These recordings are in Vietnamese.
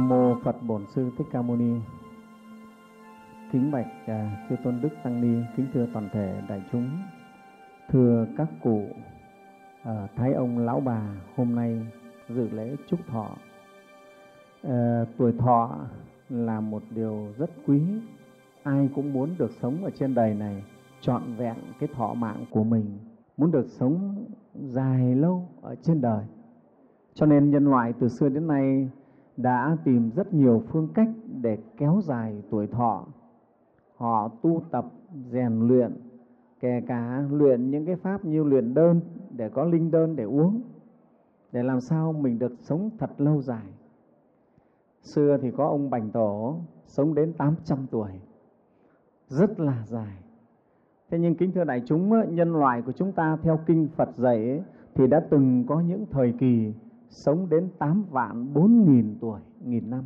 Nam mô Phật Bổn Sư Thích Ca Mâu Ni. Kính bạch à, chư tôn đức tăng ni, kính thưa toàn thể đại chúng, thưa các cụ, à, thái ông lão bà hôm nay dự lễ chúc thọ. À, tuổi thọ là một điều rất quý, ai cũng muốn được sống ở trên đời này trọn vẹn cái thọ mạng của mình, muốn được sống dài lâu ở trên đời. Cho nên nhân loại từ xưa đến nay đã tìm rất nhiều phương cách để kéo dài tuổi thọ. Họ tu tập, rèn luyện, kể cả luyện những cái pháp như luyện đơn để có linh đơn để uống, để làm sao mình được sống thật lâu dài. Xưa thì có ông Bành Tổ sống đến 800 tuổi, rất là dài. Thế nhưng kính thưa đại chúng, nhân loại của chúng ta theo kinh Phật dạy thì đã từng có những thời kỳ sống đến 8 vạn 4 nghìn tuổi, nghìn năm.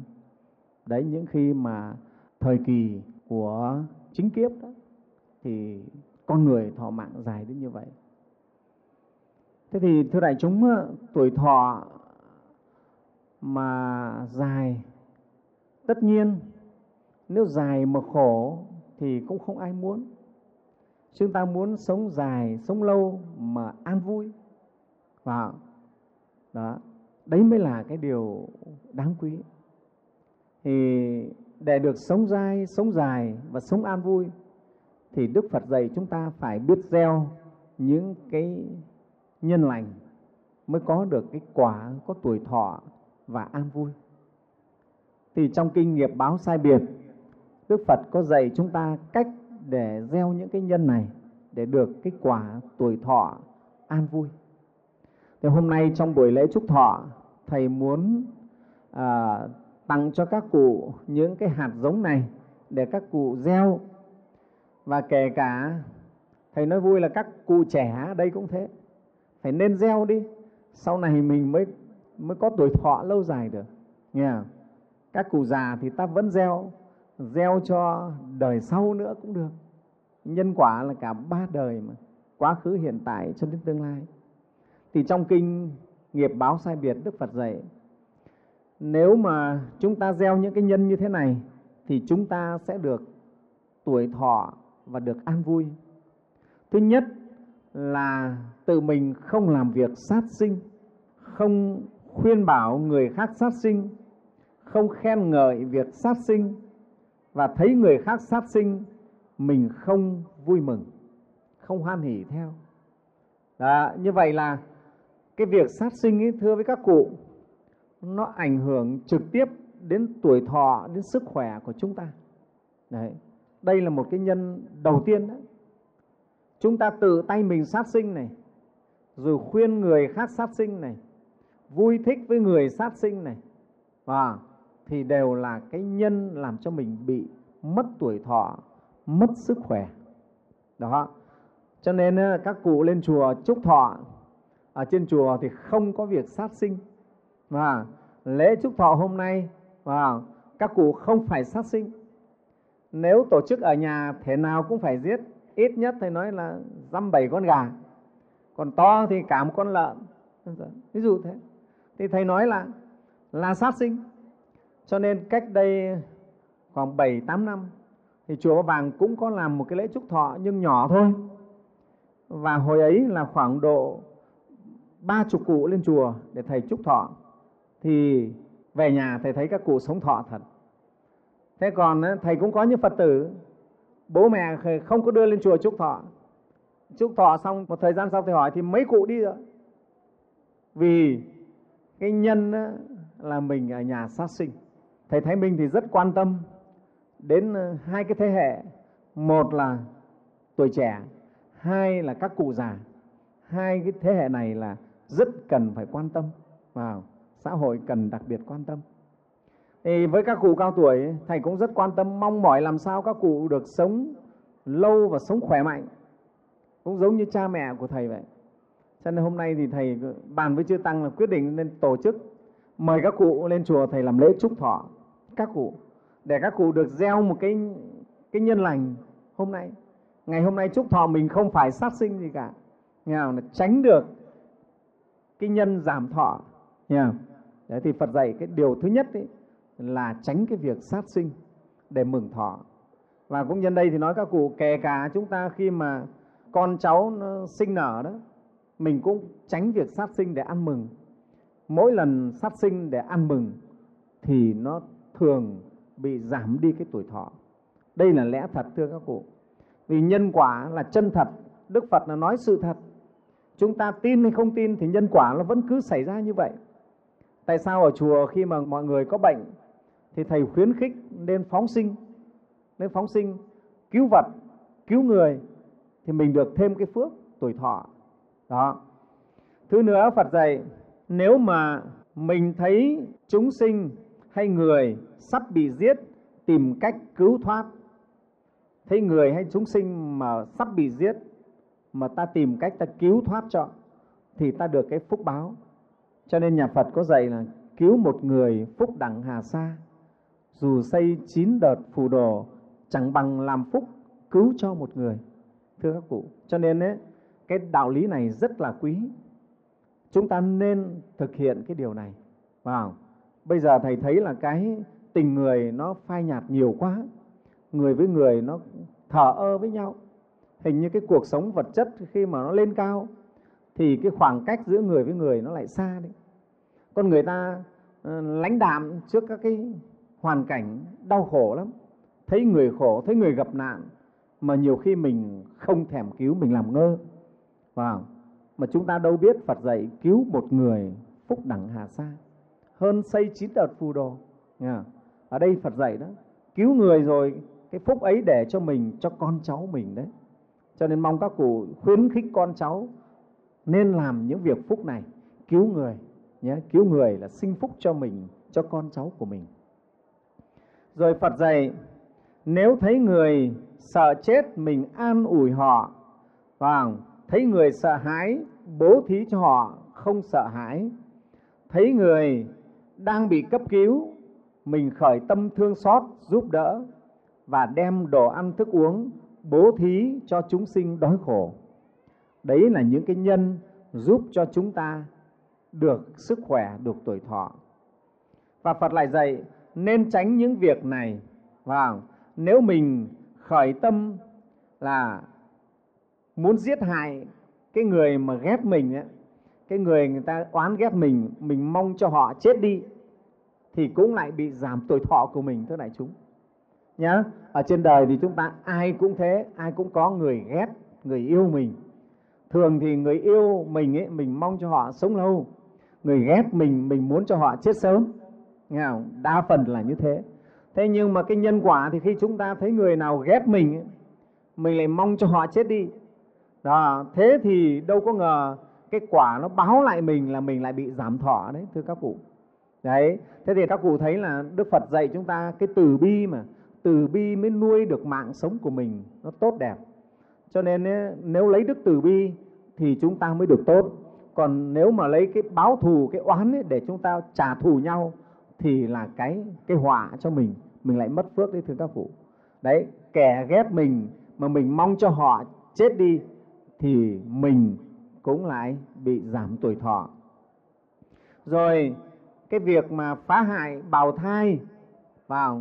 Đấy, những khi mà thời kỳ của chính kiếp đó, thì con người thọ mạng dài đến như vậy. Thế thì thưa đại chúng, ờ, tuổi thọ mà dài, tất nhiên nếu dài mà khổ thì cũng không ai muốn. Chúng ta muốn sống dài, sống lâu mà an vui. Và đó, đấy mới là cái điều đáng quý. Thì để được sống dai, sống dài và sống an vui, thì đức phật dạy chúng ta phải biết gieo những cái nhân lành mới có được cái quả, có tuổi thọ và an vui. Thì trong kinh nghiệp báo sai biệt, đức phật có dạy chúng ta cách để gieo những cái nhân này để được cái quả, tuổi thọ an vui thì hôm nay trong buổi lễ chúc thọ, Thầy muốn à, tặng cho các cụ những cái hạt giống này để các cụ gieo. Và kể cả, Thầy nói vui là các cụ trẻ đây cũng thế. Phải nên gieo đi, sau này mình mới mới có tuổi thọ lâu dài được. Nghe không? Các cụ già thì ta vẫn gieo, gieo cho đời sau nữa cũng được. Nhân quả là cả ba đời mà, quá khứ hiện tại cho đến tương lai thì trong kinh nghiệp báo sai biệt đức phật dạy nếu mà chúng ta gieo những cái nhân như thế này thì chúng ta sẽ được tuổi thọ và được an vui. Thứ nhất là tự mình không làm việc sát sinh không khuyên bảo người khác sát sinh không khen ngợi việc sát sinh và thấy người khác sát sinh mình không vui mừng không hoan hỉ theo. Đó, như vậy là cái việc sát sinh ấy thưa với các cụ, nó ảnh hưởng trực tiếp đến tuổi thọ, đến sức khỏe của chúng ta. Đấy, đây là một cái nhân đầu tiên đấy. Chúng ta tự tay mình sát sinh này, rồi khuyên người khác sát sinh này, vui thích với người sát sinh này, và thì đều là cái nhân làm cho mình bị mất tuổi thọ, mất sức khỏe. Đó. Cho nên các cụ lên chùa chúc thọ ở trên chùa thì không có việc sát sinh. Và lễ chúc thọ hôm nay, và các cụ không phải sát sinh. Nếu tổ chức ở nhà thể nào cũng phải giết. Ít nhất thầy nói là dăm bảy con gà. Còn to thì cả một con lợn. Ví dụ thế. Thì thầy nói là là sát sinh. Cho nên cách đây khoảng 7 8 năm, thì chùa Vàng cũng có làm một cái lễ chúc thọ nhưng nhỏ thôi. Và hồi ấy là khoảng độ ba chục cụ lên chùa để thầy chúc thọ, thì về nhà thầy thấy các cụ sống thọ thật. Thế còn ờ, thầy cũng có những phật tử, bố mẹ không có đưa lên chùa chúc thọ. Chúc thọ xong, một thời gian sau thầy hỏi thì mấy cụ đi rồi. Vì cái nhân ờ, là mình ở nhà sát sinh. Thầy thái minh thì rất quan tâm đến ờ, hai cái thế hệ. Một là tuổi trẻ, hai là các cụ già. Hai cái thế hệ này là rất cần phải quan tâm vào xã hội, cần đặc biệt quan tâm. Thì với các cụ cao tuổi, thầy cũng rất quan tâm, mong mỏi làm sao các cụ được sống lâu và sống khỏe mạnh. Cũng giống như cha mẹ của thầy vậy. Cho nên hôm nay thì thầy bàn với chư tăng là quyết định nên tổ chức, mời các cụ lên chùa, thầy làm lễ chúc thọ các cụ, để các cụ được gieo một cái cái nhân lành hôm nay. Ngày hôm nay chúc thọ mình không phải sát sinh gì cả. Nghe không? tránh được cái nhân giảm thọ. Nha Đấy, thì Phật dạy cái điều thứ nhất ấy, là tránh cái việc sát sinh để mừng thọ. Và cũng nhân đây thì nói các cụ kể cả chúng ta khi mà con cháu nó sinh nở đó mình cũng tránh việc sát sinh để ăn mừng. Mỗi lần sát sinh để ăn mừng thì nó thường bị giảm đi cái tuổi thọ. Đây là lẽ thật thưa các cụ. Vì nhân quả là chân thật đức phật là nói sự thật chúng ta tin hay không tin thì nhân quả nó vẫn cứ xảy ra như vậy. Tại sao ở chùa khi mà mọi người có bệnh thì thầy khuyến khích nên phóng sinh, nên phóng sinh, cứu vật, cứu người thì mình được thêm cái phước tuổi thọ. Đó. Thứ nữa, phật dạy, nếu mà mình thấy chúng sinh hay người sắp bị giết, tìm cách cứu thoát. Thấy người hay chúng sinh mà sắp bị giết mà ta tìm cách ta cứu thoát cho thì ta được cái phúc báo. Cho nên nhà phật có dạy là cứu một người phúc đẳng hà sa dù xây chín đợt phù đồ chẳng bằng làm phúc cứu cho một người. Thưa các cụ cho nên ấy, cái đạo lý này rất là quý. Chúng ta nên thực hiện cái điều này. Vào bây giờ thầy thấy là cái tình người nó phai nhạt nhiều quá. Người với người nó thở ơ với nhau hình như cái cuộc sống vật chất khi mà nó lên cao, thì cái khoảng cách giữa người với người nó lại xa đi con người ta ờ, lãnh đạm trước các cái hoàn cảnh đau khổ lắm. Thấy người khổ, thấy người gặp nạn, mà nhiều khi mình không thèm cứu, mình làm ngơ. Vào, mà chúng ta đâu biết Phật dạy cứu một người phúc đẳng hà sa. Hơn xây chín đợt phù đồ. Nghe ở đây Phật dạy đó, cứu người rồi, cái phúc ấy để cho mình, cho con cháu mình đấy cho nên mong các cụ khuyến khích con cháu nên làm những việc phúc này, cứu người nhé, cứu người là sinh phúc cho mình, cho con cháu của mình. Rồi Phật dạy, nếu thấy người sợ chết mình an ủi họ và thấy người sợ hãi bố thí cho họ không sợ hãi, thấy người đang bị cấp cứu, mình khởi tâm thương xót giúp đỡ và đem đồ ăn thức uống bố thí cho chúng sinh đói khổ. Đấy là những cái nhân giúp cho chúng ta được sức khỏe được tuổi thọ. Và phật lại dạy nên tránh những việc này. Và nếu mình khởi tâm là muốn giết hại cái người mà ghét mình ấy, cái người người ta oán ghét mình mình mong cho họ chết đi thì cũng lại bị giảm tuổi thọ của mình thưa đại chúng nhá. Ở trên đời thì chúng ta ai cũng thế ai cũng có người ghét người yêu mình. Thường thì người yêu mình ấy mình mong cho họ sống lâu. Người ghét mình mình muốn cho họ chết sớm. Nghe không? đa phần là như thế. Thế nhưng mà cái nhân quả thì khi chúng ta thấy người nào ghét mình ấy, mình lại mong cho họ chết đi. Đó thế thì đâu có ngờ cái quả nó báo lại mình là mình lại bị giảm thọ đấy thưa các cụ. Đấy thế thì các cụ thấy là đức phật dạy chúng ta cái từ bi mà từ bi mới nuôi được mạng sống của mình, nó tốt đẹp. Cho nên nếu lấy đức từ bi thì chúng ta mới được tốt. Còn nếu mà lấy cái báo thù, cái oán ấy để chúng ta trả thù nhau thì là cái cái họa cho mình mình lại mất phước đấy, thưa các cụ. Đấy, kẻ ghét mình mà mình mong cho họ chết đi thì mình cũng lại bị giảm tuổi thọ. Rồi, cái việc mà phá hại, bào thai, vào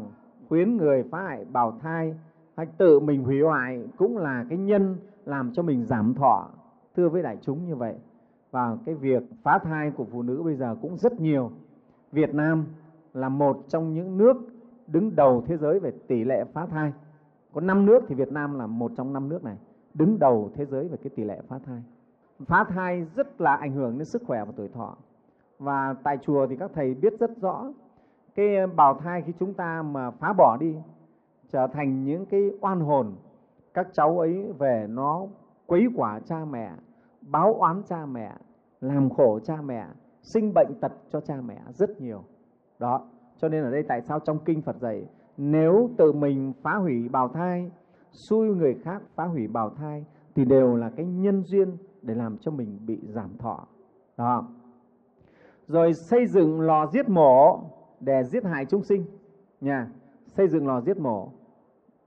khuyến người phá hại bào thai hay tự mình hủy hoại cũng là cái nhân làm cho mình giảm thọ. Thưa với đại chúng như vậy, và cái việc phá thai của phụ nữ bây giờ cũng rất nhiều. Việt Nam là một trong những nước đứng đầu thế giới về tỷ lệ phá thai. Có năm nước thì Việt Nam là một trong năm nước này đứng đầu thế giới về cái tỷ lệ phá thai. Phá thai rất là ảnh hưởng đến sức khỏe và tuổi thọ. Và tại chùa thì các thầy biết rất rõ cái bào thai khi chúng ta mà phá bỏ đi, trở thành những cái oan hồn, các cháu ấy về nó quấy quả cha mẹ, báo oán cha mẹ, làm khổ cha mẹ, sinh bệnh tật cho cha mẹ rất nhiều. Đó, cho nên ở đây tại sao trong kinh phật dạy, nếu tự mình phá hủy bào thai, xui người khác phá hủy bào thai thì đều là cái nhân duyên để làm cho mình bị giảm thọ. Đó. Rồi xây dựng lò giết mổ để giết hại chúng sinh nhà xây dựng lò giết mổ,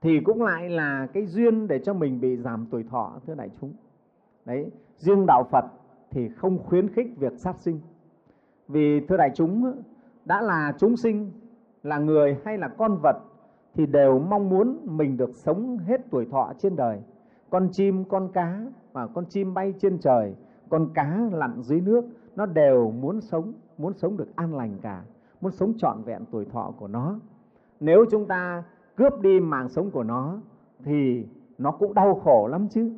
thì cũng lại là cái duyên để cho mình bị giảm tuổi thọ, thưa đại chúng. Đấy, riêng đạo phật thì không khuyến khích việc sát sinh. Vì, thưa đại chúng, đã là chúng sinh, là người hay là con vật thì đều mong muốn mình được sống hết tuổi thọ trên đời. Con chim, con cá và con chim bay trên trời, con cá lặn dưới nước, nó đều muốn sống muốn sống được an lành cả muốn sống trọn vẹn tuổi thọ của nó. Nếu chúng ta cướp đi mạng sống của nó, thì nó cũng đau khổ lắm chứ,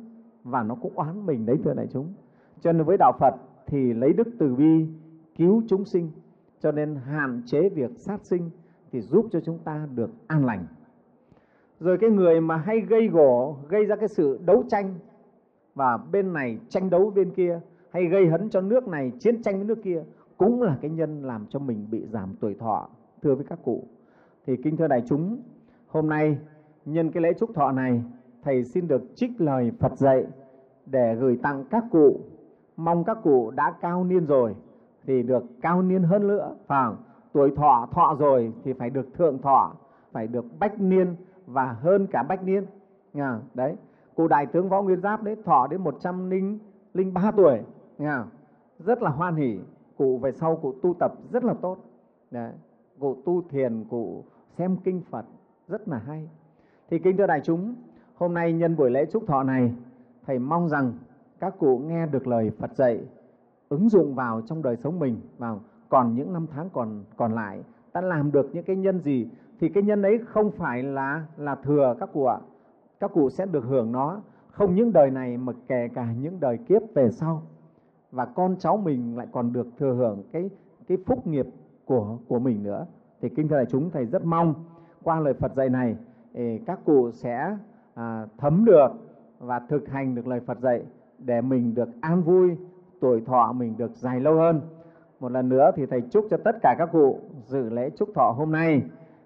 và nó cũng oán mình đấy, thưa đại chúng. Cho nên với đạo phật thì lấy đức từ bi cứu chúng sinh, cho nên hạn chế việc sát sinh thì giúp cho chúng ta được an lành. Rồi cái người mà hay gây gổ, gây ra cái sự đấu tranh, và bên này tranh đấu bên kia, hay gây hấn cho nước này, chiến tranh với nước kia cũng là cái nhân làm cho mình bị giảm tuổi thọ, thưa với các cụ. Thì kinh thưa đại chúng, hôm nay nhân cái lễ chúc thọ này, thầy xin được trích lời Phật dạy để gửi tặng các cụ. Mong các cụ đã cao niên rồi thì được cao niên hơn nữa. Phải, tuổi thọ thọ rồi thì phải được thượng thọ, phải được bách niên và hơn cả bách niên. Nha, đấy, cụ đại tướng võ nguyên giáp đấy, thọ đến một trăm linh ba tuổi. Nha, rất là hoan hỉ cụ về sau cụ tu tập rất là tốt. Đấy. cụ tu thiền, cụ xem kinh phật rất là hay. Thì kính thưa đại chúng, hôm nay nhân buổi lễ chúc thọ này, thầy mong rằng các cụ nghe được lời phật dạy, ứng dụng vào trong đời sống mình vào còn những năm tháng còn còn lại, ta làm được những cái nhân gì thì cái nhân ấy không phải là là thừa các cụ ạ. Các cụ sẽ được hưởng nó, không những đời này mà kể cả những đời kiếp về sau và con cháu mình lại còn được thừa hưởng cái cái phúc nghiệp của của mình nữa. Thì kinh thầy đại chúng thầy rất mong qua lời Phật dạy này các cụ sẽ à, thấm được và thực hành được lời Phật dạy để mình được an vui tuổi thọ mình được dài lâu hơn. Một lần nữa thì thầy chúc cho tất cả các cụ dự lễ chúc thọ hôm nay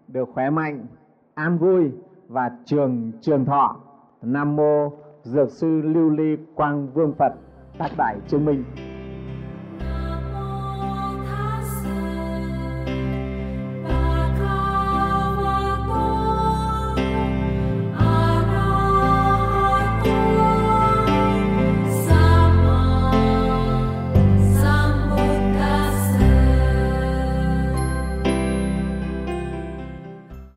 được khỏe mạnh an vui và trường trường thọ. Nam mô dược sư lưu ly quang vương phật tác bại chứng minh